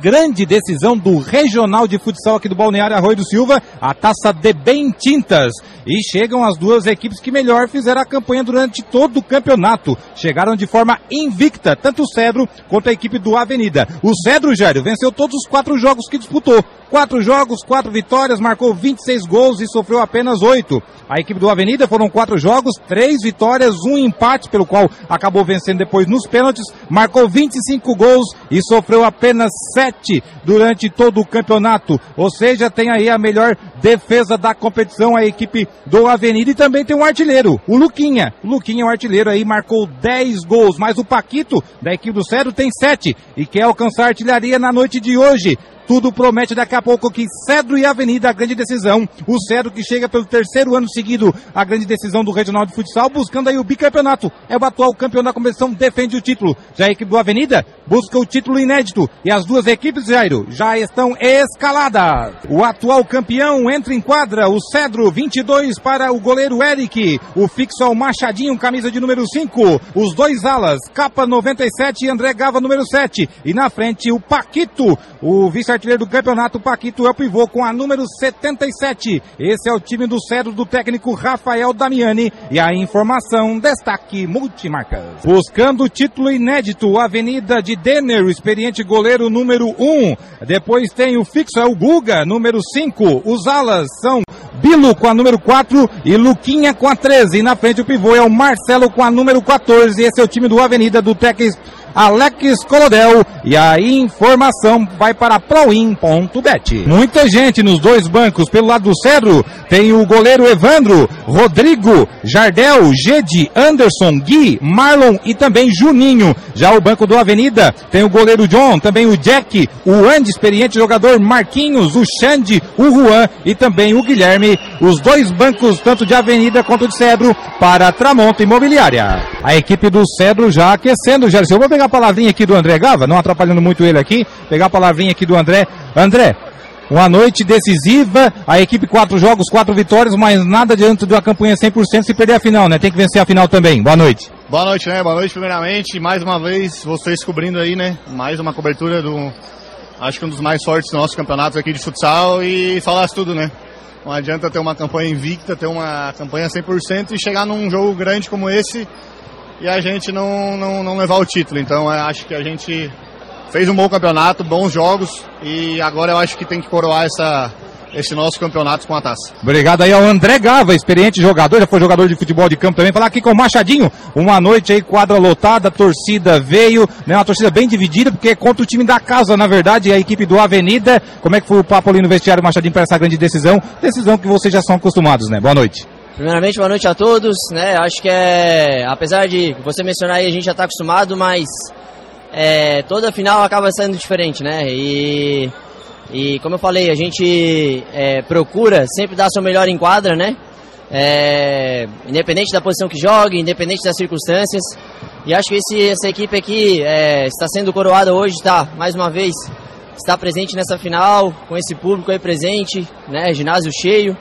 Grande decisão do Regional de Futsal aqui do Balneário Arroio do Silva, a taça de bem tintas. E chegam as duas equipes que melhor fizeram a campanha durante todo o campeonato. Chegaram de forma invicta, tanto o Cedro quanto a equipe do Avenida. O Cedro, Jairo, venceu todos os quatro jogos que disputou. Quatro jogos, quatro vitórias, marcou 26 gols e sofreu apenas oito. A equipe do Avenida foram quatro jogos, três vitórias, um empate, pelo qual acabou vencendo depois nos pênaltis, marcou 25 gols e sofreu apenas sete durante todo o campeonato. Ou seja, tem aí a melhor defesa da competição, a equipe do Avenida e também tem um artilheiro, o Luquinha. O Luquinha é um artilheiro aí, marcou 10 gols, mas o Paquito da equipe do Cedro tem sete e quer alcançar artilharia na noite de hoje. Tudo promete daqui a pouco que Cedro e Avenida, a grande decisão. O Cedro que chega pelo terceiro ano seguido, a grande decisão do Regional de Futsal, buscando aí o bicampeonato. É o atual campeão da competição, defende o título. Já a equipe do Avenida busca o título inédito. E as duas equipes, Jairo, já estão escaladas. O atual campeão entra em quadra, o Cedro, 22 para o goleiro Eric. O fixo ao Machadinho, camisa de número 5. Os dois alas, capa 97 e André Gava, número 7. E na frente, o Paquito, o vice artilheiro do campeonato, Paquito é o pivô com a número 77. Esse é o time do Cedro do técnico Rafael Damiani. E a informação, destaque multimarcas. Buscando o título inédito, Avenida de Denner, o experiente goleiro número 1. Depois tem o fixo, é o Guga, número 5. Os alas são Bilo com a número 4 e Luquinha com a 13. E na frente o pivô é o Marcelo com a número 14. Esse é o time do Avenida do Tec Alex Colodel. E a informação vai para proin.bet. Muita gente nos dois bancos. Pelo lado do Cedro, tem o goleiro Evandro, Rodrigo, Jardel, Gede, Anderson, Gui, Marlon e também Juninho. Já o banco do Avenida tem o goleiro John, também o Jack, o Andy, experiente jogador Marquinhos, o Xande, o Juan e também o Guilherme. Os dois bancos, tanto de Avenida quanto de Cedro, para Tramonto Imobiliária. A equipe do Cedro já aquecendo, Gerson. Eu vou pegar a palavrinha aqui do André Gava, não atrapalhando muito ele aqui, pegar a palavrinha aqui do André. André, uma noite decisiva, a equipe quatro jogos, quatro vitórias, mas nada diante de uma campanha 100% se perder a final, né? Tem que vencer a final também. Boa noite. Boa noite, né? Boa noite, primeiramente. Mais uma vez, vocês cobrindo aí, né? Mais uma cobertura do. Acho que um dos mais fortes nossos campeonatos aqui de futsal e falasse tudo, né? Não adianta ter uma campanha invicta, ter uma campanha 100% e chegar num jogo grande como esse e a gente não, não, não levar o título. Então, acho que a gente fez um bom campeonato, bons jogos e agora eu acho que tem que coroar essa, esse nosso campeonato com a taça. Obrigado aí ao André Gava, experiente jogador, já foi jogador de futebol de campo também. Falar aqui com o Machadinho, uma noite aí, quadra lotada, torcida veio, né, uma torcida bem dividida, porque é contra o time da casa, na verdade, a equipe do Avenida. Como é que foi o papo ali no vestiário, Machadinho, para essa grande decisão? Decisão que vocês já são acostumados, né? Boa noite. Primeiramente, boa noite a todos, né? Acho que é, apesar de você mencionar aí, a gente já está acostumado, mas é, toda final acaba sendo diferente, né? E, e como eu falei, a gente é, procura sempre dar seu melhor em quadra, né? É, independente da posição que joga, independente das circunstâncias. E acho que esse, essa equipe aqui é, está sendo coroada hoje, está mais uma vez está presente nessa final, com esse público aí presente, né? Ginásio cheio.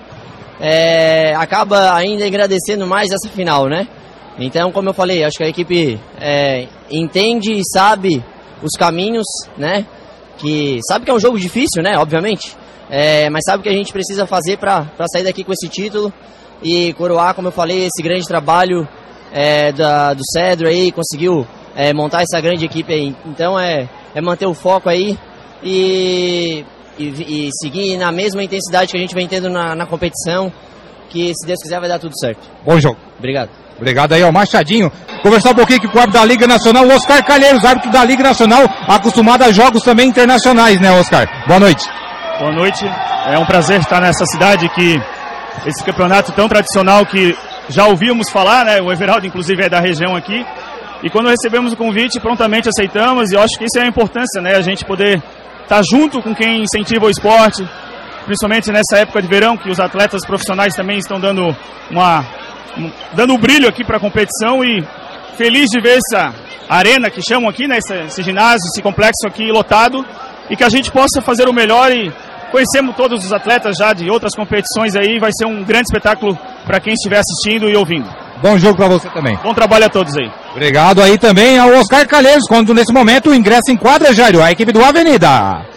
É, acaba ainda agradecendo mais essa final, né? Então, como eu falei, acho que a equipe é, entende e sabe os caminhos, né? Que sabe que é um jogo difícil, né? Obviamente, é, mas sabe o que a gente precisa fazer para sair daqui com esse título e coroar, como eu falei, esse grande trabalho é, da, do Cedro aí, conseguiu é, montar essa grande equipe aí. Então, é, é manter o foco aí e, e, e, seguir na mesma intensidade que a gente vem tendo na, na competição, que se Deus quiser vai dar tudo certo. Bom jogo. Obrigado. Obrigado aí ao Machadinho. Conversar um pouquinho com o árbitro da Liga Nacional, o Oscar Calheiros, árbitro da Liga Nacional, acostumado a jogos também internacionais, né, Oscar? Boa noite. Boa noite. É um prazer estar nessa cidade que esse campeonato tão tradicional que já ouvíamos falar, né? O Everaldo, inclusive, é da região aqui. E quando recebemos o convite, prontamente aceitamos. E eu acho que isso é a importância, né? A gente poder estar junto com quem incentiva o esporte, principalmente nessa época de verão, que os atletas profissionais também estão dando uma dando um brilho aqui para a competição e feliz de ver essa arena que chamam aqui, né, esse, esse, ginásio, esse complexo aqui lotado e que a gente possa fazer o melhor e conhecemos todos os atletas já de outras competições aí, vai ser um grande espetáculo para quem estiver assistindo e ouvindo. Bom jogo para você também. Bom trabalho a todos aí. Obrigado aí também ao Oscar Calheiros, quando nesse momento o ingresso em quadra, Jairo, a equipe do Avenida.